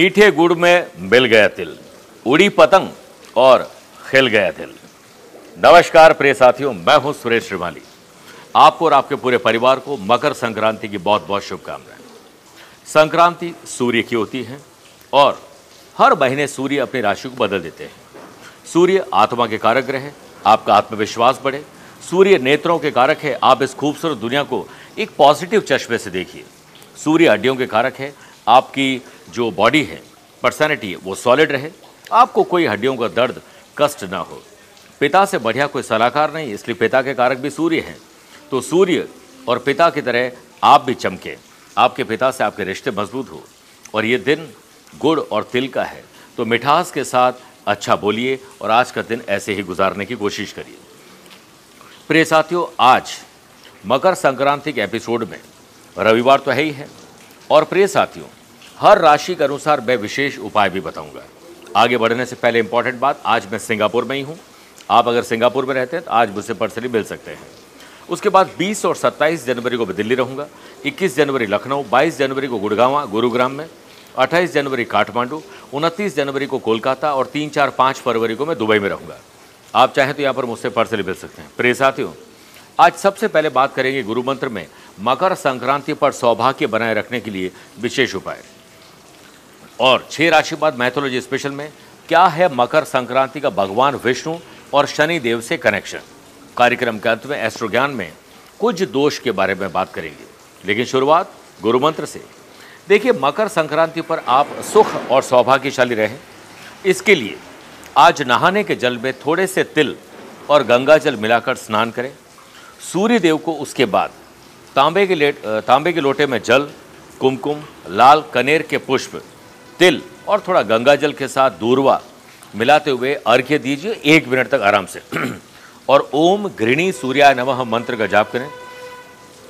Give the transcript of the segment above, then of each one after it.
मीठे गुड़ में मिल गया तिल, उड़ी पतंग और खिल गया दिल। नमस्कार प्रिय साथियों, मैं हूँ सुरेश श्रीमाली। आपको और आपके पूरे परिवार को मकर संक्रांति की बहुत बहुत शुभकामनाएँ। संक्रांति सूर्य की होती है और हर महीने सूर्य अपनी राशि को बदल देते हैं। सूर्य आत्मा के कारक ग्रह है, आपका आत्मविश्वास बढ़े। सूर्य नेत्रों के कारक है, आप इस खूबसूरत दुनिया को एक पॉजिटिव चश्मे से देखिए। सूर्य हड्डियों के कारक है, आपकी जो बॉडी है पर्सनैलिटी है, वो सॉलिड रहे। आपको कोई हड्डियों का दर्द, कष्ट ना हो। पिता से बढ़िया कोई सलाहकार नहीं, इसलिए पिता के कारक भी सूर्य हैं। तो सूर्य और पिता की तरह आप भी चमके। आपके पिता से आपके रिश्ते मज़बूत हो। और ये दिन गुड़ और तिल का है। तो मिठास के साथ अच्छा बोलिए और आज का दिन ऐसे ही गुजारने की कोशिश करिए। प्रिय साथियों, आज मकर संक्रांति के एपिसोड में रविवार तो है ही है। और प्रिय साथियों हर राशि के अनुसार मैं विशेष उपाय भी बताऊँगा। आगे बढ़ने से पहले इंपॉर्टेंट बात, आज मैं सिंगापुर में ही हूँ। आप अगर सिंगापुर में रहते हैं तो आज मुझसे पर्सनली मिल सकते हैं। उसके बाद 20 और 27 जनवरी को मैं दिल्ली रहूँगा 21 जनवरी लखनऊ 22 जनवरी को गुड़गांव, गुरुग्राम में 28 जनवरी काठमांडू 29 जनवरी को कोलकाता और तीन, चार, पाँच फरवरी को मैं दुबई में रहूँगा। आप चाहें तो यहाँ पर मुझसे पर्सनली मिल सकते हैं। प्रिय साथियों, आज सबसे पहले बात करेंगे गुरु मंत्र में मकर संक्रांति पर सौभाग्य बनाए रखने के लिए विशेष उपाय। और छह राशि बाद मैथोलॉजी स्पेशल में, क्या है मकर संक्रांति का भगवान विष्णु और शनि देव से कनेक्शन कार्यक्रम के अंत में एस्ट्रो ज्ञान में कुछ दोष के बारे में बात करेंगे। लेकिन शुरुआत गुरु मंत्र से। देखिए, मकर संक्रांति पर आप सुख और सौभाग्यशाली रहें। इसके लिए आज नहाने के जल में थोड़े से तिल और गंगा जल मिलाकर स्नान करें। सूर्य देव को उसके बाद तांबे के लेट तांबे के लोटे में जल, कुमकुम, लाल कनेर के पुष्प तिल और थोड़ा गंगा जल के साथ दूरवा मिलाते हुए अर्घ्य दीजिए एक मिनट तक आराम से। और ओम घृणी सूर्या नमः मंत्र का जाप करें।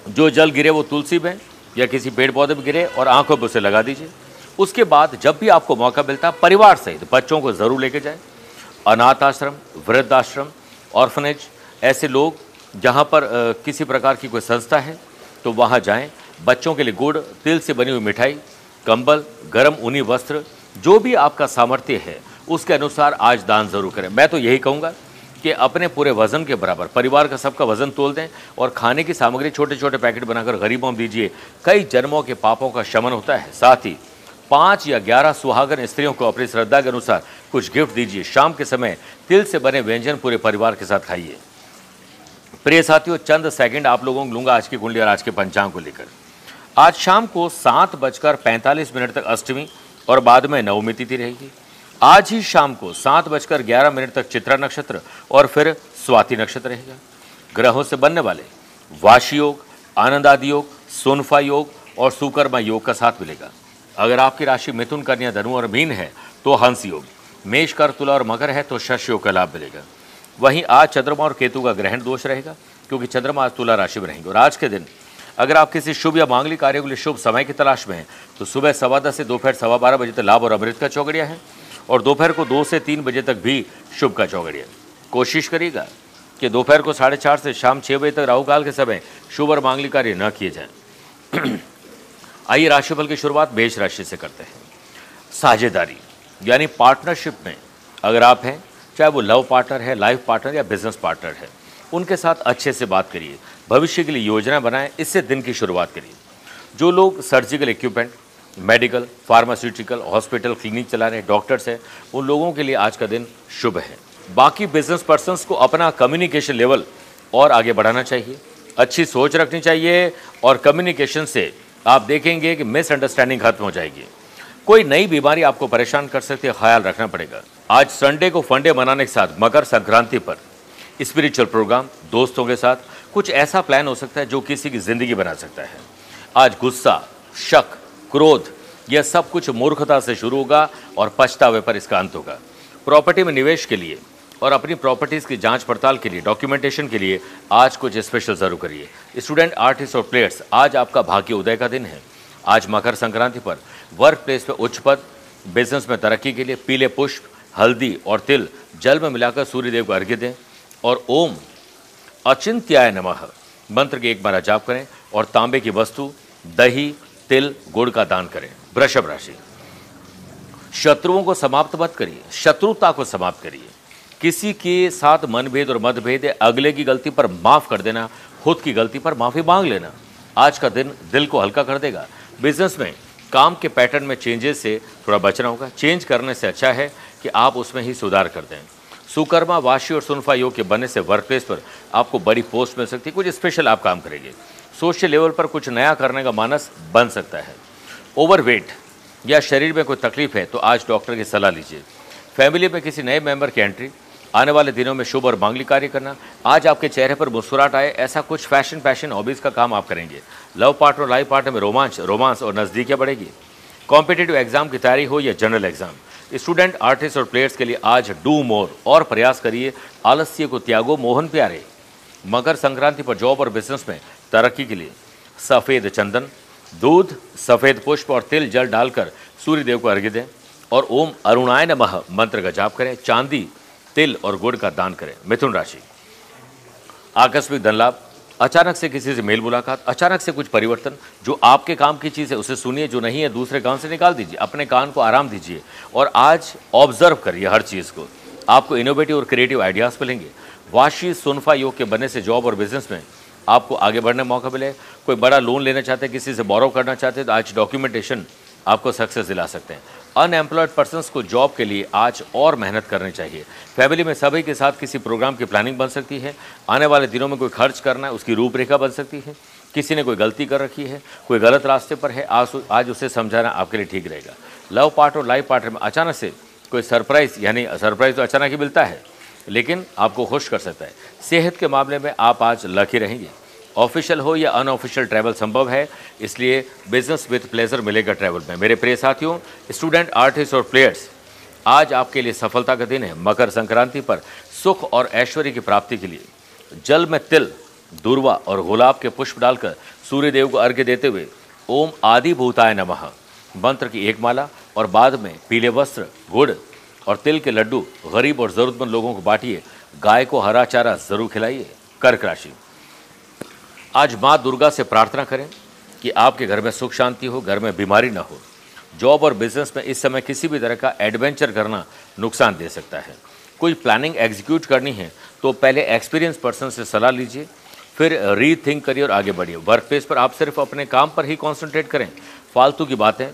जो जल गिरे वो तुलसी में या किसी पेड़ पौधे में गिरे और आँखों पर उसे लगा दीजिए। उसके बाद जब भी आपको मौका मिलता है, परिवार सहित बच्चों को ज़रूर लेके जाए। अनाथ आश्रम वृद्धाश्रम ऑर्फनेज ऐसे लोग जहाँ पर किसी प्रकार की कोई संस्था है तो वहाँ जाएँ। बच्चों के लिए गुड़, तिल से बनी हुई मिठाई कंबल, गर्म ऊनी वस्त्र, जो भी आपका सामर्थ्य है, उसके अनुसार आज दान ज़रूर करें। मैं तो यही कहूँगा कि अपने पूरे वज़न के बराबर, परिवार का सबका वज़न तोल दें और खाने की सामग्री छोटे छोटे पैकेट बनाकर गरीबों में दीजिए। कई जन्मों के पापों का शमन होता है। साथ ही पाँच या ग्यारह सुहागन स्त्रियों को अपनी श्रद्धा के अनुसार कुछ गिफ्ट दीजिए। शाम के समय तिल से बने व्यंजन पूरे परिवार के साथ खाइए। प्रिय साथियों, चंद सेकंड आप लोगों को लूँगा आज की कुंडली और आज के पंचांग को लेकर। आज शाम को सात बजकर पैंतालीस मिनट तक अष्टमी और बाद में नवमी तिथि रहेगी। आज ही शाम को सात बजकर ग्यारह मिनट तक चित्रा नक्षत्र और फिर स्वाति नक्षत्र रहेगा। ग्रहों से बनने वाले वाशी योग आनंद आदि योग, सोनफा योग और सुकर्मा योग का साथ मिलेगा। अगर आपकी राशि मिथुन, कन्या, धनु और मीन है तो हंस योग। मेष कर तुला और मकर है तो शश योग का लाभ मिलेगा। वहीं आज चंद्रमा और केतु का ग्रहण दोष रहेगा, क्योंकि चंद्रमा आज तुला राशि में रहेंगे और आज के दिन अगर आप किसी शुभ या मांगलिक कार्य के लिए शुभ समय की तलाश में हैं तो सुबह सवा दस से दोपहर सवा बारह बजे तक लाभ और अमृत का चौगड़िया है और दोपहर को दो से तीन बजे तक भी शुभ का चौगड़िया कोशिश करिएगा कि दोपहर को साढ़े चार से शाम छः बजे तक राहु काल के समय शुभ और मांगलिक कार्य न किए जाएँ। आइए राशिफल की शुरुआत मेष राशि से करते हैं। साझेदारी, यानी पार्टनरशिप में अगर आप हैं, चाहे वो लव पार्टनर है लाइफ पार्टनर या बिज़नेस पार्टनर है, उनके साथ अच्छे से बात करिए। भविष्य के लिए योजना बनाएँ, इससे दिन की शुरुआत करिए। जो लोग surgical equipment, medical, pharmaceutical, hospital, clinic चला रहे डॉक्टर्स हैं, उन लोगों के लिए आज का दिन शुभ है। बाकी बिज़नेस पर्सनस को अपना कम्युनिकेशन लेवल और आगे बढ़ाना चाहिए। अच्छी सोच रखनी चाहिए और कम्युनिकेशन से आप देखेंगे कि मिसअंडरस्टैंडिंग खत्म हो जाएगी। कोई नई बीमारी आपको परेशान कर सकती है, ख्याल रखना पड़ेगा। आज संडे को फंडे मनाने के साथ मकर संक्रांति पर स्पिरिचुअल प्रोग्राम दोस्तों के साथ कुछ ऐसा प्लान हो सकता है जो किसी की ज़िंदगी बना सकता है। आज गुस्सा, शक, क्रोध, यह सब कुछ मूर्खता से शुरू होगा और पछतावे पर इसका अंत होगा। प्रॉपर्टी में निवेश के लिए और अपनी प्रॉपर्टीज़ की जाँच पड़ताल के लिए डॉक्यूमेंटेशन के लिए आज कुछ स्पेशल ज़रूर करिए। स्टूडेंट आर्टिस्ट और प्लेयर्स आज आपका भाग्य उदय का दिन है। आज मकर संक्रांति पर वर्क प्लेस पर उच्च पद बिज़नेस में तरक्की के लिए पीले पुष्प, हल्दी और तिल जल में मिलाकर सूर्यदेव को अर्घ्य दें और ओम अचिंत्याय नमः। मंत्र के एक बार जाप करें और तांबे की वस्तु, दही, तिल, गुड़ का दान करें। वृषभ राशि। शत्रुओं को समाप्त मत करिए। शत्रुता को समाप्त करिए। किसी के साथ मनभेद और मतभेद अगले की गलती पर माफ़ कर देना, खुद की गलती पर माफ़ी मांग लेना, आज का दिन दिल को हल्का कर देगा। बिज़नेस में, काम के पैटर्न में चेंजेस से थोड़ा बचना होगा। चेंज करने से अच्छा है कि आप उसमें ही सुधार कर दें। सुकर्मा, वाशी और सुनफा योग के बनने से वर्क प्लेस पर आपको बड़ी पोस्ट मिल सकती है। कुछ स्पेशल आप काम करेंगे। सोशल लेवल पर कुछ नया करने का मानस बन सकता है। ओवरवेट या शरीर में कोई तकलीफ़ है तो आज डॉक्टर की सलाह लीजिए। फैमिली में किसी नए मेंबर की एंट्री आने वाले दिनों में शुभ और मांगलिक कार्य करना, आज आपके चेहरे पर मुस्कुराहट आए, ऐसा कुछ फ़ैशन पैशन हॉबीज़ का काम आप करेंगे। लव पार्टनर लाइफ पार्टनर में रोमांच रोमांस और नज़दीकियाँ बढ़ेगी। कॉम्पिटेटिव एग्ज़ाम की तैयारी हो या जनरल एग्ज़ाम स्टूडेंट, आर्टिस्ट और प्लेयर्स के लिए आज डू मोर और प्रयास करिए। आलस्य को त्यागो, मोहन प्यारे। मकर संक्रांति पर जॉब और बिज़नेस में तरक्की के लिए सफ़ेद चंदन, दूध, सफ़ेद पुष्प और तिल जल डालकर सूर्य देव को अर्घ्य दें और ओम अरुणाय नमः मंत्र का जाप करें, चांदी, तिल और गुड़ का दान करें। मिथुन राशि। आकस्मिक धन लाभ अचानक से किसी से मेल मुलाकात, अचानक से कुछ परिवर्तन, जो आपके काम की चीज़ है उसे सुनिए, जो नहीं है दूसरे काम से निकाल दीजिए, अपने कान को आराम दीजिए और आज ऑब्ज़र्व करिए हर चीज़ को। आपको इनोवेटिव और क्रिएटिव आइडियाज़ मिलेंगे। वाशी सुनफा योग के बनने से जॉब और बिज़नेस में आपको आगे बढ़ने मौका मिले। कोई बड़ा लोन लेना चाहते हैं, किसी से बोरो करना चाहते हैं तो आज डॉक्यूमेंटेशन आपको सक्सेस दिला सकते हैं। अनएम्प्लॉयड पर्सन को जॉब के लिए आज और मेहनत करनी चाहिए। फैमिली में सभी के साथ किसी प्रोग्राम की प्लानिंग बन सकती है। आने वाले दिनों में कोई खर्च करना है, उसकी रूपरेखा बन सकती है। किसी ने कोई गलती कर रखी है, कोई गलत रास्ते पर है, आज आज उसे समझाना आपके लिए ठीक रहेगा। लव पार्ट और लाइफ पार्टनर में अचानक से कोई सरप्राइज़, यानी सरप्राइज़ तो अचानक ही मिलता है, लेकिन आपको खुश कर सकता है। सेहत के मामले में आप आज लकी रहेंगे। ऑफिशियल हो या अनऑफिशियल ट्रैवल संभव है, इसलिए बिज़नेस विद प्लेजर मिलेगा ट्रैवल में। मेरे प्रिय साथियों स्टूडेंट आर्टिस्ट और प्लेयर्स आज आपके लिए सफलता का दिन है, मकर संक्रांति पर सुख और ऐश्वर्य की प्राप्ति के लिए। जल में तिल, दुर्वा और गुलाब के पुष्प डालकर सूर्य देव को अर्घ्य देते हुए, ओम आदि भूताय नमः। मंत्र की एक माला और बाद में पीले वस्त्र, गुड़ और तिल के लड्डू गरीब और ज़रूरतमंद लोगों को बांटिए। गाय को हरा चारा ज़रूर खिलाइए। कर्क राशि। आज माँ दुर्गा से प्रार्थना करें कि आपके घर में सुख शांति हो, घर में बीमारी ना हो। जॉब और बिज़नेस में इस समय किसी भी तरह का एडवेंचर करना नुकसान दे सकता है। कोई प्लानिंग एग्जीक्यूट करनी है तो पहले एक्सपीरियंस पर्सन से सलाह लीजिए, फिर री थिंक करिए और आगे बढ़िए। वर्क प्लेस पर आप सिर्फ़ अपने काम पर ही कॉन्सेंट्रेट करें। फालतू की बातें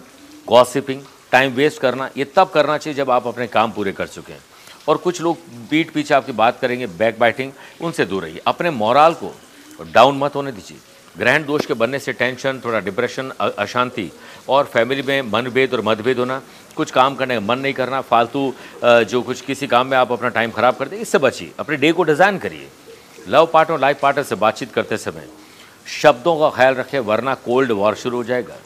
गॉसिपिंग टाइम वेस्ट करना, ये तब करना चाहिए जब आप अपने काम पूरे कर चुके हैं। और कुछ लोग पीठ पीछे आपकी बात करेंगे बैक बाइटिंग उनसे दूर रहिए। अपने मोराल को डाउन मत होने दीजिए। ग्रहण दोष के बनने से टेंशन थोड़ा डिप्रेशन अशांति और फैमिली में मनभेद और मतभेद होना, कुछ काम करने का मन नहीं करना, फालतू जो कुछ किसी काम में आप अपना टाइम खराब करते इससे बचिए। अपने डे को डिज़ाइन करिए। लव पार्टनर लाइफ पार्टनर से बातचीत करते समय शब्दों का ख्याल रखें वरना कोल्ड वॉर शुरू हो जाएगा।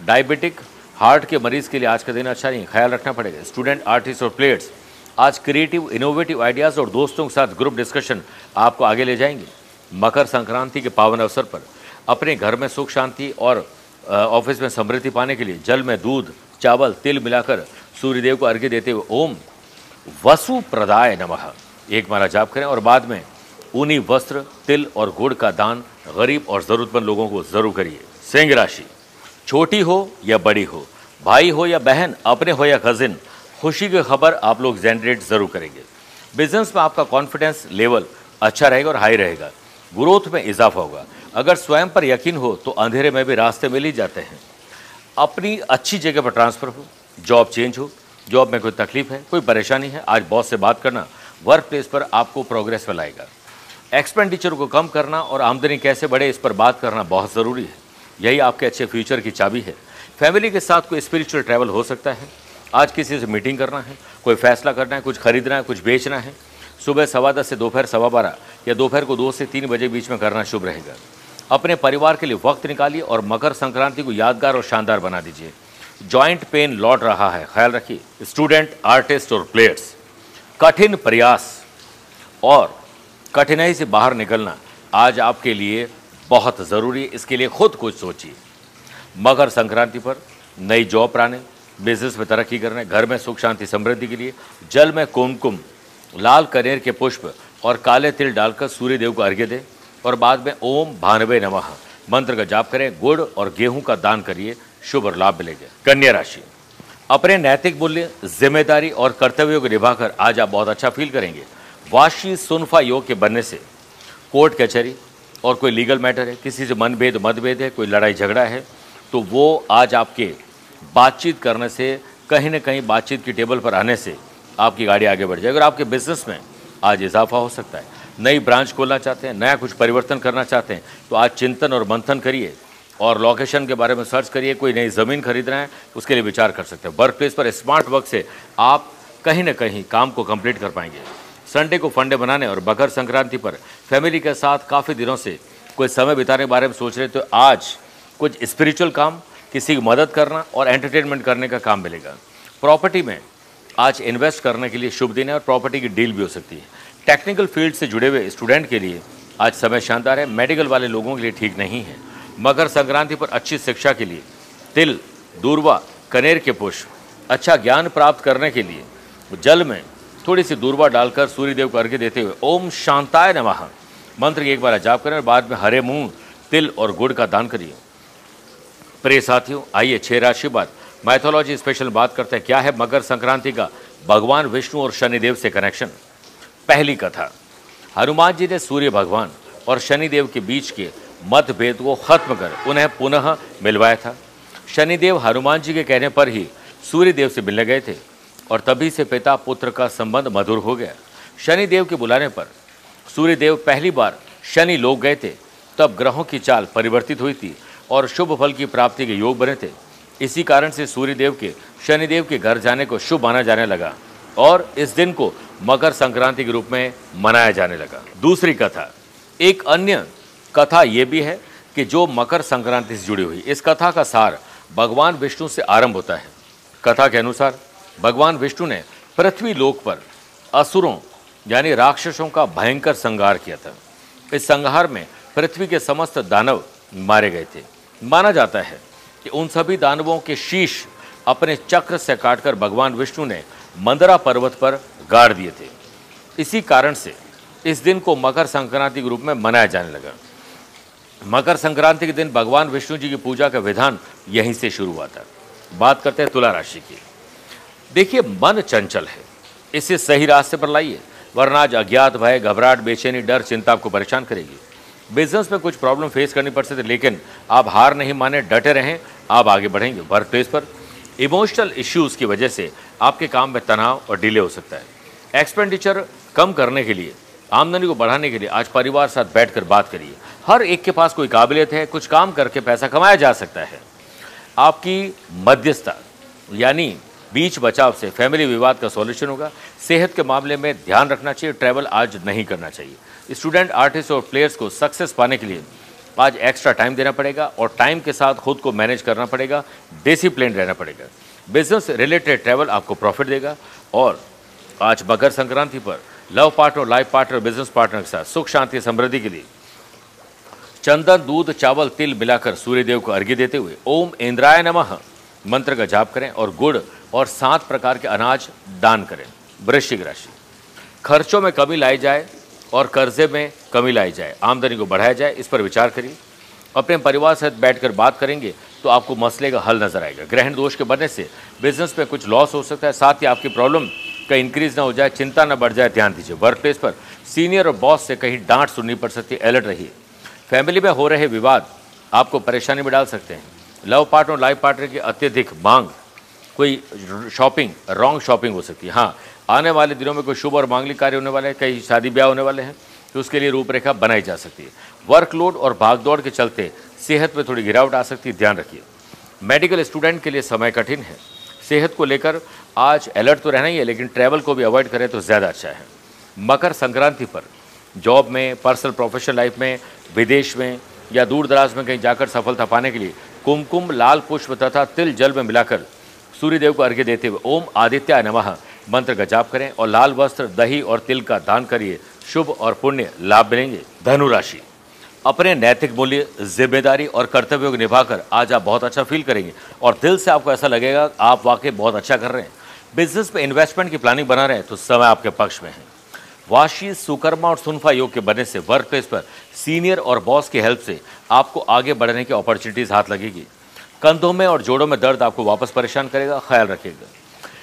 डायबिटिक हार्ट के मरीज़ के लिए आज का दिन अच्छा नहीं ख्याल रखना पड़ेगा। स्टूडेंट आर्टिस्ट और प्लेयर्स आज क्रिएटिव इनोवेटिव आइडियाज़ और दोस्तों के साथ ग्रुप डिस्कशन आपको आगे ले जाएँगे। मकर संक्रांति के पावन अवसर पर अपने घर में सुख शांति और ऑफ़िस में समृद्धि पाने के लिए जल में दूध, चावल, तिल मिलाकर सूर्यदेव को अर्घ्य देते हुए ओम वसु प्रदाय नमः। एक माला जाप करें और बाद में ऊनी वस्त्र, तिल और गुड़ का दान गरीब और ज़रूरतमंद लोगों को ज़रूर करिए। सिंह राशि, छोटी हो या बड़ी हो, भाई हो या बहन, अपने हो या कजिन खुशी की खबर आप लोग जनरेट ज़रूर करेंगे। बिज़नेस में आपका कॉन्फिडेंस लेवल अच्छा रहेगा और हाई रहेगा। ग्रोथ में इजाफा होगा। अगर स्वयं पर यकीन हो तो अंधेरे में भी रास्ते मिल ही जाते हैं। अपनी अच्छी जगह पर ट्रांसफ़र हो, जॉब चेंज हो, जॉब में कोई तकलीफ़ है, कोई परेशानी है, आज बॉस से बात करना वर्क प्लेस पर आपको प्रोग्रेस में लाएगा। एक्सपेंडिचर को कम करना और आमदनी कैसे बढ़े, इस पर बात करना बहुत ज़रूरी है। यही आपके अच्छे फ्यूचर की चाबी है। फैमिली के साथ कोई स्पिरिचुअल ट्रैवल हो सकता है। आज किसी से मीटिंग करना है, कोई फैसला करना है, कुछ खरीदना है, कुछ बेचना है। सुबह सवा दस से दोपहर सवा बारह या दोपहर को दो से तीन बजे बीच में करना शुभ रहेगा। अपने परिवार के लिए वक्त निकालिए और मकर संक्रांति को यादगार और शानदार बना दीजिए। जॉइंट पेन लौट रहा है। ख्याल रखिए स्टूडेंट आर्टिस्ट और प्लेयर्स कठिन प्रयास और कठिनाई से बाहर निकलना आज आपके लिए बहुत ज़रूरी है। इसके लिए खुद कुछ सोचिए। मकर संक्रांति पर नई जॉब प्राने बिज़नेस में तरक्की करने, घर में सुख, शांति, समृद्धि के लिए जल में कुमकुम, लाल कनेर के पुष्प और काले तिल डालकर सूर्य देव को अर्घ्य दें और बाद में ओम भानवे नमः। मंत्र का जाप करें, गुड़ और गेहूँ का दान करिए, शुभ और लाभ मिलेगा। कन्या राशि। अपने नैतिक मूल्य, ज़िम्मेदारी और कर्तव्यों को निभाकर आज आप बहुत अच्छा फील करेंगे। वाशी सुनफा योग के बनने से कोर्ट कचहरी और कोई लीगल मैटर है, किसी से मनभेद, मतभेद है, कोई लड़ाई झगड़ा है तो वो आज आपके बातचीत करने से, कहीं ना कहीं बातचीत की टेबल पर आने से आपकी गाड़ी आगे बढ़ जाएगी और आपके बिज़नेस में आज इजाफा हो सकता है। नई ब्रांच खोलना चाहते हैं, नया कुछ परिवर्तन करना चाहते हैं तो आज चिंतन और मंथन करिए और लोकेशन के बारे में सर्च करिए, कोई नई ज़मीन खरीदना है, उसके लिए विचार कर सकते हैं। वर्क प्लेस पर स्मार्ट वर्क से आप कहीं ना कहीं काम को कंप्लीट कर पाएँगे। संडे को फंडे बनाने और मकर संक्रांति पर फैमिली के साथ काफ़ी दिनों से कोई समय बिताने के बारे में सोच रहे तो आज कुछ स्पिरिचुअल काम, किसी की मदद करना और एंटरटेनमेंट करने का काम मिलेगा। प्रॉपर्टी में आज इन्वेस्ट करने के लिए शुभ दिन है और प्रॉपर्टी की डील भी हो सकती है। टेक्निकल फ़ील्ड से जुड़े हुए स्टूडेंट के लिए आज समय शानदार है। मेडिकल वाले लोगों के लिए ठीक नहीं है। मकर संक्रांति पर अच्छी शिक्षा के लिए तिल, दूरवा, कनेर के पुष्प अच्छा ज्ञान प्राप्त करने के लिए जल में थोड़ी सी दूरवा डालकर सूर्यदेव को अर्घ्य देते हुए ओम शांताय नमः मंत्र की एक बार जाप करें और बाद में हरे मूंग तिल और गुड़ का दान करिए। प्रिय साथियों, आइए छह राशि बाद मैथोलॉजी स्पेशल बात करते हैं, क्या है मकर संक्रांति का? भगवान विष्णु और शनिदेव से कनेक्शन पहली कथा, हनुमान जी ने सूर्य भगवान और शनिदेव के बीच के मतभेद को खत्म कर उन्हें पुनः मिलवाया था। शनिदेव हनुमान जी के कहने पर ही सूर्यदेव से मिलने गए थे और तभी से पिता पुत्र का संबंध मधुर हो गया। शनिदेव के बुलाने पर सूर्यदेव पहली बार शनि लोग गए थे, तब ग्रहों की चाल परिवर्तित हुई थी और शुभ फल की प्राप्ति के योग बने थे। इसी कारण से सूर्यदेव के, शनिदेव के घर जाने को शुभ माना जाने लगा और इस दिन को मकर संक्रांति के रूप में मनाया जाने लगा। दूसरी कथा, एक अन्य कथा ये भी है कि जो मकर संक्रांति से जुड़ी हुई, इस कथा का सार भगवान विष्णु से आरंभ होता है। कथा के अनुसार, भगवान विष्णु ने पृथ्वी लोक पर असुरों, यानी राक्षसों का भयंकर संहार किया था। इस संहार में पृथ्वी के समस्त दानव मारे गए थे। माना जाता है कि उन सभी दानवों के शीश अपने चक्र से काटकर भगवान विष्णु ने मंदरा पर्वत पर गाड़ दिए थे। इसी कारण से इस दिन को मकर संक्रांति के रूप में मनाया जाने लगा। मकर संक्रांति के दिन भगवान विष्णु जी की पूजा का विधान यहीं से शुरू हुआ था। बात करते हैं तुला राशि की। देखिए, मन चंचल है। इसे सही रास्ते पर लाइए, वरना आज अज्ञात भय, घबराहट, बेचैनी, डर, चिंता आपको परेशान करेगी। बिज़नेस में कुछ प्रॉब्लम फेस करनी पड़ सकती लेकिन आप हार नहीं माने, डटे रहें आप आगे बढ़ेंगे वर्क प्लेस पर। इमोशनल इश्यूज़ की वजह से आपके काम में तनाव और डिले हो सकता है। एक्सपेंडिचर कम करने के लिए, आमदनी को बढ़ाने के लिए आज परिवार साथ बैठकर बात करिए। हर एक के पास कोई काबिलियत है, कुछ काम करके पैसा कमाया जा सकता है। आपकी मध्यस्थता, यानी बीच बचाव से फैमिली विवाद का सॉल्यूशन होगा। सेहत के मामले में ध्यान रखना चाहिए ट्रैवल आज नहीं करना चाहिए। स्टूडेंट आर्टिस्ट और प्लेयर्स को सक्सेस पाने के लिए आज एक्स्ट्रा टाइम देना पड़ेगा और टाइम के साथ खुद को मैनेज करना पड़ेगा डिसिप्लिन रहना पड़ेगा। बिज़नेस रिलेटेड ट्रैवल आपको प्रॉफिट देगा और आज मकर संक्रांति पर love partner life partner business partner के साथ सुख, शांति, समृद्धि के लिए चंदन, दूध, चावल, तिल मिलाकर सूर्यदेव को अर्घ्य देते हुए ओम इंद्राय नमः मंत्र का जाप करें और गुड़ और सात प्रकार के अनाज दान करें। वृश्चिक राशि। खर्चों में कमी लाई जाए और कर्जे में कमी लाई जाए, आमदनी को बढ़ाया जाए, इस पर विचार करिए। अपने परिवार सहित बैठकर बात करेंगे तो आपको मसले का हल नज़र आएगा। ग्रहण दोष के बनने से बिज़नेस में कुछ लॉस हो सकता है, साथ ही आपकी प्रॉब्लम का इंक्रीज ना हो जाए, चिंता ना बढ़ जाए, ध्यान दीजिए। वर्क प्लेस पर सीनियर और बॉस से कहीं डांट सुननी पड़ सकती है अलर्ट रहिए। फैमिली में हो रहे विवाद आपको परेशानी में डाल सकते हैं। लव पार्टनर लाइफ पार्टनर की अत्यधिक मांग, कोई शॉपिंग रॉन्ग शॉपिंग हो सकती है। हाँ आने वाले दिनों में कोई शुभ और मांगलिक कार्य होने वाले हैं, कई शादी ब्याह होने वाले हैं तो उसके लिए रूपरेखा बनाई जा सकती है। वर्कलोड और भागदौड़ के चलते सेहत में थोड़ी गिरावट आ सकती है, ध्यान रखिए। मेडिकल स्टूडेंट के लिए समय कठिन है। सेहत को लेकर आज अलर्ट तो रहना ही है, लेकिन ट्रैवल को भी अवॉइड करें तो ज़्यादा अच्छा है। मकर संक्रांति पर जॉब में, पर्सनल प्रोफेशनल लाइफ में, विदेश में या दूर दराज में कहीं जाकर सफलता पाने के लिए कुमकुम, लाल पुष्प तथा तिल जल में मिलाकर सूर्यदेव को अर्घ्य देते हुए ओम आदित्य नमः। मंत्र का जाप करें और लाल वस्त्र, दही और तिल का दान करिए। शुभ और पुण्य लाभ मिलेंगे। धनुराशि अपने नैतिक मूल्य, ज़िम्मेदारी और कर्तव्यों को निभाकर आज आप बहुत अच्छा फील करेंगे। और दिल से आपको ऐसा लगेगा, आप वाकई बहुत अच्छा कर रहे हैं। बिज़नेस में इन्वेस्टमेंट की प्लानिंग बना रहे हैं तो समय आपके पक्ष में है। वाशी, सुकर्मा और सुनफा योग के बनने से वर्क प्लेस पर सीनियर और बॉस की हेल्प से आपको आगे बढ़ने की अपॉर्चुनिटीज़ हाथ लगेगी। कंधों में और जोड़ों में दर्द आपको वापस परेशान करेगा, ख्याल रखिएगा।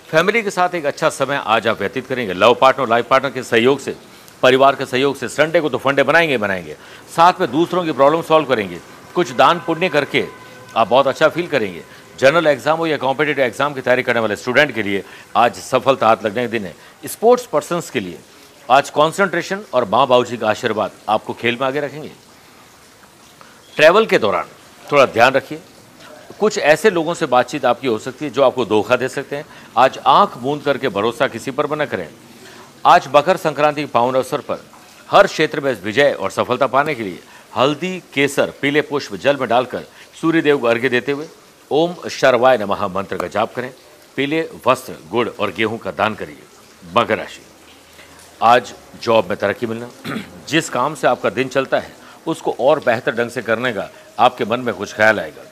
फैमिली के साथ एक अच्छा समय आज आप व्यतीत करेंगे। लव पार्टनर लाइफ पार्टनर के सहयोग से, परिवार के सहयोग से, संडे को तो फंडे बनाएँगे बनाएँगे। साथ में दूसरों की प्रॉब्लम सॉल्व करेंगे। कुछ दान पुण्य करके आप बहुत अच्छा फील करेंगे। जनरल एग्ज़ाम हो या कॉम्पिटेटिव एग्ज़ाम की तैयारी करने वाले स्टूडेंट के लिए आज सफलता हाथ लगने के दिन है। स्पोर्ट्स पर्सनस के लिए आज कॉन्सेंट्रेशन और माँ बाबू जी का आशीर्वाद आपको खेल में आगे रखेंगे। ट्रैवल के दौरान थोड़ा ध्यान रखिए। कुछ ऐसे लोगों से बातचीत आपकी हो सकती है जो आपको धोखा दे सकते हैं। आज आँख मूंद करके भरोसा किसी पर न करें। आज मकर संक्रांति के पावन अवसर पर हर क्षेत्र में विजय और सफलता पाने के लिए हल्दी, केसर, पीले पुष्प जल में डालकर सूर्य देव को अर्घ्य देते हुए ओम शर्वाय नमः मंत्र का जाप करें। पीले वस्त्र, गुड़ और गेहूँ का दान करिए। मकर राशि। आज जॉब में तरक्की मिलना। जिस काम से आपका दिन चलता है, उसको और बेहतर ढंग से करने का आपके मन में कुछ ख्याल आएगा।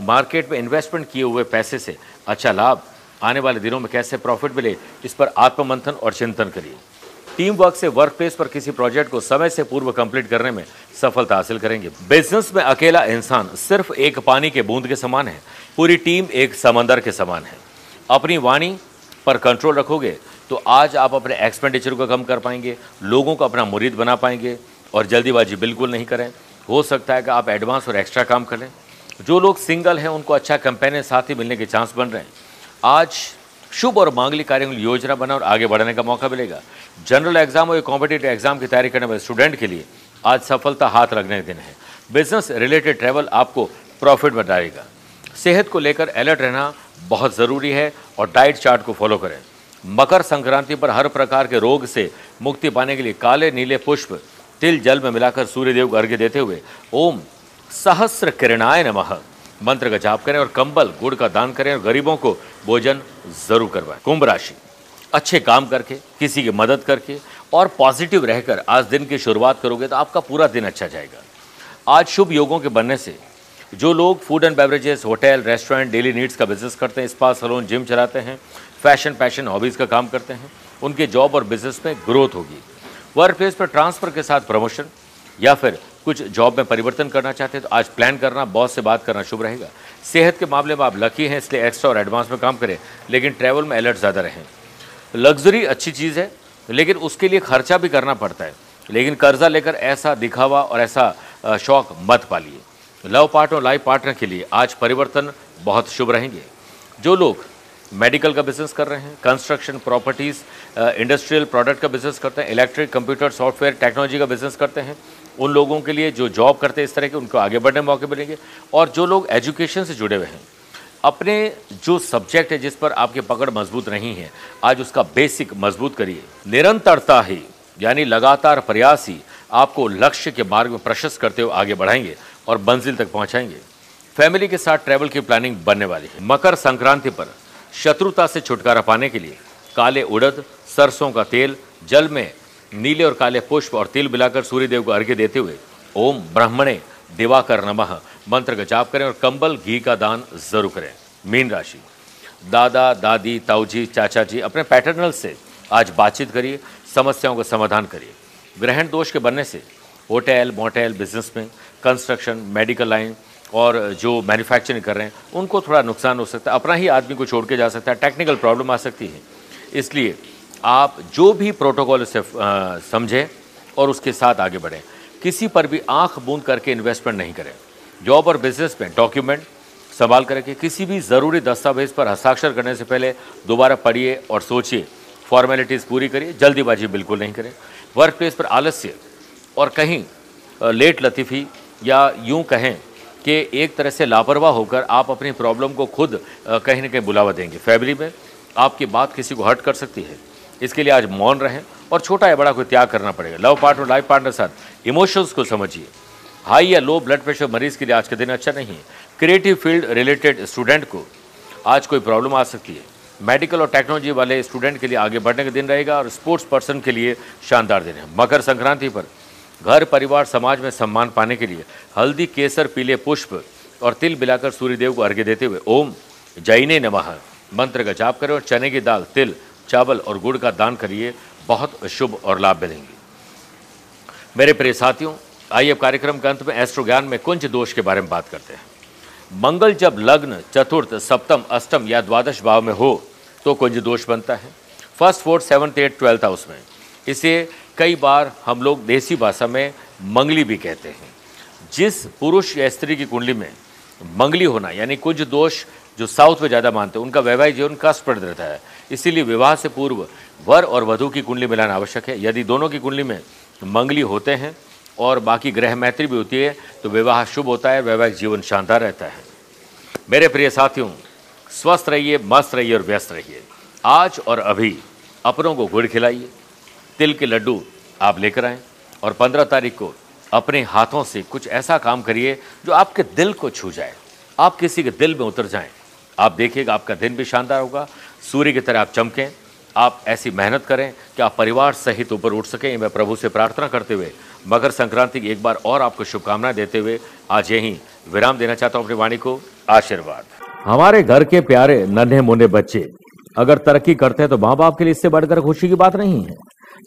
मार्केट में इन्वेस्टमेंट किए हुए पैसे से अच्छा लाभ आने वाले दिनों में कैसे प्रॉफिट मिले, इस पर आत्ममंथन और चिंतन करिए। टीम वर्क से वर्क प्लेस पर किसी प्रोजेक्ट को समय से पूर्व कंप्लीट करने में सफलता हासिल करेंगे। बिज़नेस में अकेला इंसान सिर्फ़ एक पानी के बूंद के समान है, पूरी टीम एक समंदर के समान है। अपनी वाणी पर कंट्रोल रखोगे तो आज आप अपने एक्सपेंडिचर को कम कर पाएँगे, लोगों को अपना मुरीद बना पाएँगे, और जल्दीबाजी बिल्कुल नहीं करें। हो सकता है कि आप एडवांस और एक्स्ट्रा काम करें जो लोग सिंगल हैं, उनको अच्छा कंपेनियन साथी मिलने के चांस बन रहे हैं। आज शुभ और मांगलिक कार्यों की योजना बना और आगे बढ़ने का मौका मिलेगा। जनरल एग्ज़ाम और कॉम्पिटेटिव एग्ज़ाम की तैयारी करने वाले स्टूडेंट के लिए आज सफलता हाथ लगने के दिन है। बिज़नेस रिलेटेड ट्रैवल आपको प्रॉफिट बताएगा। सेहत को लेकर अलर्ट रहना बहुत ज़रूरी है और डाइट चार्ट को फॉलो करें। मकर संक्रांति पर हर प्रकार के रोग से मुक्ति पाने के लिए काले, नीले पुष्प तिल, जल में मिलाकर सूर्यदेव को अर्घ्य देते हुए ओम सहस्र किरणाय नमः। मंत्र का जाप करें और कंबल, गुड़ का दान करें और गरीबों को भोजन ज़रूर करवाएँ। कुंभ राशि, अच्छे काम करके, किसी की मदद करके और पॉजिटिव रहकर आज दिन की शुरुआत करोगे तो आपका पूरा दिन अच्छा जाएगा। आज शुभ योगों के बनने से जो लोग food and beverages hotel restaurant daily needs का बिज़नेस करते हैं स्पा सलोन जिम चलाते हैं फ़ैशन पैशन हॉबीज़ का काम करते हैं, उनके जॉब और बिज़नेस में ग्रोथ होगी। वर्क प्लेस पर ट्रांसफ़र के साथ प्रमोशन या फिर कुछ जॉब में परिवर्तन करना चाहते हैं तो आज प्लान करना, बॉस से बात करना शुभ रहेगा। सेहत के मामले में आप लकी हैं, इसलिए एक्स्ट्रा और एडवांस में काम करें, लेकिन ट्रैवल में अलर्ट ज़्यादा रहें। लग्जरी अच्छी चीज़ है, लेकिन उसके लिए खर्चा भी करना पड़ता है। लेकिन कर्जा लेकर ऐसा दिखावा और ऐसा शौक मत पालिए। लव पार्टनर लाइफ पार्टनर के लिए आज परिवर्तन बहुत शुभ रहेंगे। जो लोग मेडिकल का बिज़नेस कर रहे हैं कंस्ट्रक्शन प्रॉपर्टीज़ इंडस्ट्रियल प्रोडक्ट का बिज़नेस करते हैं इलेक्ट्रिक कंप्यूटर सॉफ्टवेयर टेक्नोलॉजी का बिज़नेस करते हैं उन लोगों के लिए जो जॉब करते हैं इस तरह के, उनको आगे बढ़ने मौके मिलेंगे। और जो लोग एजुकेशन से जुड़े हुए हैं, अपने जो सब्जेक्ट है जिस पर आपकी पकड़ मज़बूत नहीं है, आज उसका बेसिक मज़बूत करिए। निरंतरता ही, यानी लगातार प्रयास ही, आपको लक्ष्य के मार्ग में प्रशस्त करते हुए आगे बढ़ाएँगे और मंजिल तक पहुंचाएँगे। फैमिली के साथ ट्रैवल की प्लानिंग बनने वाली है। मकर संक्रांति पर शत्रुता से छुटकारा पाने के लिए काले उड़द, सरसों का तेल, जल में नीले और काले पुष्प और तिल मिलाकर सूर्यदेव को अर्घ्य देते हुए, ओम ब्राह्मणे दिवाकर नमः, मंत्र का जाप करें और कंबल, घी का दान ज़रूर करें। मीन राशि। दादा, दादी, ताऊजी चाचा जी अपने पैटर्नल से आज बातचीत करिए, समस्याओं का समाधान करिए। ग्रहण दोष के बनने से होटल, मोटेल बिज़नेस में कंस्ट्रक्शन मेडिकल लाइन और जो मैन्युफैक्चरिंग कर रहे हैं, उनको थोड़ा नुकसान हो सकता है। अपना ही आदमी को छोड़ के जा सकता है टेक्निकल प्रॉब्लम आ सकती है। इसलिए आप जो भी प्रोटोकॉल से समझें और उसके साथ आगे बढ़ें। किसी पर भी आँख बूंद करके इन्वेस्टमेंट नहीं करें। जॉब और बिज़नेस में डॉक्यूमेंट संभाल करके किसी भी ज़रूरी दस्तावेज़ पर हस्ताक्षर करने से पहले दोबारा पढ़िए और सोचिए। फॉर्मेलिटीज़ पूरी करिए, जल्दीबाजी बिल्कुल नहीं करें। वर्क प्लेस पर आलस्य और कहीं लेट लतीफ़ी या यूँ कहें कि एक तरह से लापरवाह होकर आप अपनी प्रॉब्लम को खुद कहीं ना कहीं बुलावा देंगे। फैमिली में आपकी बात किसी को हर्ट कर सकती है। इसके लिए आज मौन रहें और छोटा या बड़ा कोई त्याग करना पड़ेगा। लव पार्टनर लाइफ पार्टनर साथ। इमोशंस को समझिए। हाई या लो ब्लड प्रेशर मरीज़ के लिए आज का दिन अच्छा नहीं है। क्रिएटिव फ़ील्ड रिलेटेड स्टूडेंट को आज कोई प्रॉब्लम आ सकती है। मेडिकल और टेक्नोलॉजी वाले स्टूडेंट के लिए आगे बढ़ने का दिन रहेगा और स्पोर्ट्स पर्सन के लिए शानदार दिन है। मकर संक्रांति पर घर, परिवार, समाज में सम्मान पाने के लिए हल्दी, केसर, पीले पुष्प और तिल मिलाकर सूर्यदेव को अर्घ्य देते हुए ओम जैने नमः। मंत्र का जाप करें और चने की दाल, तिल चावल और गुड़ का दान करिए, बहुत शुभ और लाभ मिलेंगे। मेरे प्रिय साथियों, आइए अब कार्यक्रम के अंत में एस्ट्रो ज्ञान में कुंज दोष के बारे में बात करते हैं। मंगल जब लग्न, चतुर्थ, सप्तम, अष्टम या द्वादश भाव में हो तो कुंज दोष बनता है। First, fourth, seventh eight twelfth house में। इसे कई बार हम लोग देसी भाषा में मंगली भी कहते हैं। जिस पुरुष या स्त्री की कुंडली में मंगली होना, यानी कुंज दोष जो साउथ में ज़्यादा मानते हैं, उनका वैवाहिक जीवन कष्टप्रद रहता है। इसीलिए विवाह से पूर्व वर और वधु की कुंडली मिलाना आवश्यक है। यदि दोनों की कुंडली में मंगली होते हैं और बाकी ग्रह मैत्री भी होती है तो विवाह शुभ होता है, वैवाहिक जीवन शानदार रहता है। मेरे प्रिय साथियों, स्वस्थ रहिए, मस्त रहिए और व्यस्त रहिए। आज और अभी अपनों को गुड़ खिलाइए, तिल के लड्डू आप लेकर आएँ और पंद्रह तारीख को अपने हाथों से कुछ ऐसा काम करिए जो आपके दिल को छू जाए। आप किसी के दिल में उतर जाएँ। आप देखिएगा, आपका दिन भी शानदार होगा। सूर्य की तरह आप चमकें। आप ऐसी मेहनत करें कि आप परिवार सहित ऊपर उठ सकें। मैं प्रभु से प्रार्थना करते हुए, मकर संक्रांति की एक बार और आपको शुभकामनाएँ देते हुए आज यहीं विराम देना चाहता हूँ अपनी वाणी को। आशीर्वाद। हमारे घर के प्यारे, नन्हे, मुन्ने बच्चे, अगर तरक्की करते हैं तो माँ बाप के लिए इससे बढ़कर खुशी की बात नहीं है।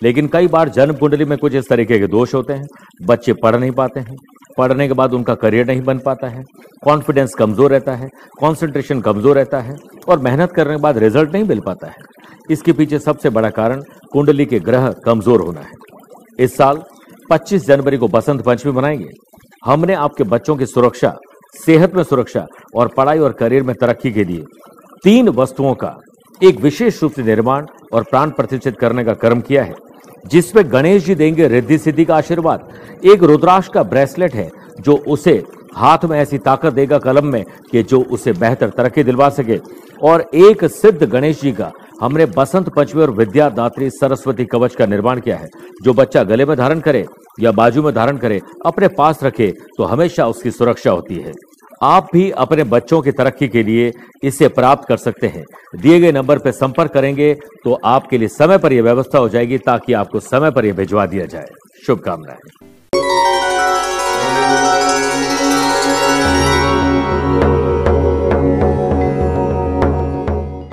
लेकिन कई बार जन्म कुंडली में कुछ इस तरीके के दोष होते हैं। बच्चे पढ़ नहीं पाते हैं। पढ़ने के बाद उनका करियर नहीं बन पाता है। कॉन्फिडेंस कमज़ोर रहता है कॉन्सेंट्रेशन कमज़ोर रहता है और मेहनत करने के बाद रिज़ल्ट नहीं मिल पाता है। इसके पीछे सबसे बड़ा कारण कुंडली के ग्रह कमज़ोर होना है। इस साल 25 जनवरी को बसंत पंचमी मनाएँगे। हमने आपके बच्चों की सुरक्षा, सेहत में सुरक्षा और पढ़ाई और करियर में तरक्की के लिए तीन वस्तुओं का एक विशेष रूप से निर्माण और प्राण प्रतिष्ठित करने का कर्म किया है, जिसमें गणेश जी देंगे रिद्धि सिद्धि का आशीर्वाद। एक रुद्राक्ष का ब्रेसलेट है, जो उसे हाथ में ऐसी ताकत देगा कलम में कि जो उसे बेहतर तरक्की दिलवा सके। और एक सिद्ध गणेश जी का, हमने बसंत पंचमी और विद्यादात्री सरस्वती कवच का निर्माण किया है, जो बच्चा गले में धारण करे या बाजू में धारण करे, अपने पास रखे तो हमेशा उसकी सुरक्षा होती है। आप भी अपने बच्चों की तरक्की के लिए इसे प्राप्त कर सकते हैं। दिए गए नंबर पर संपर्क करेंगे तो आपके लिए समय पर यह व्यवस्था हो जाएगी ताकि आपको समय पर यह भिजवा दिया जाए। शुभकामनाएँ।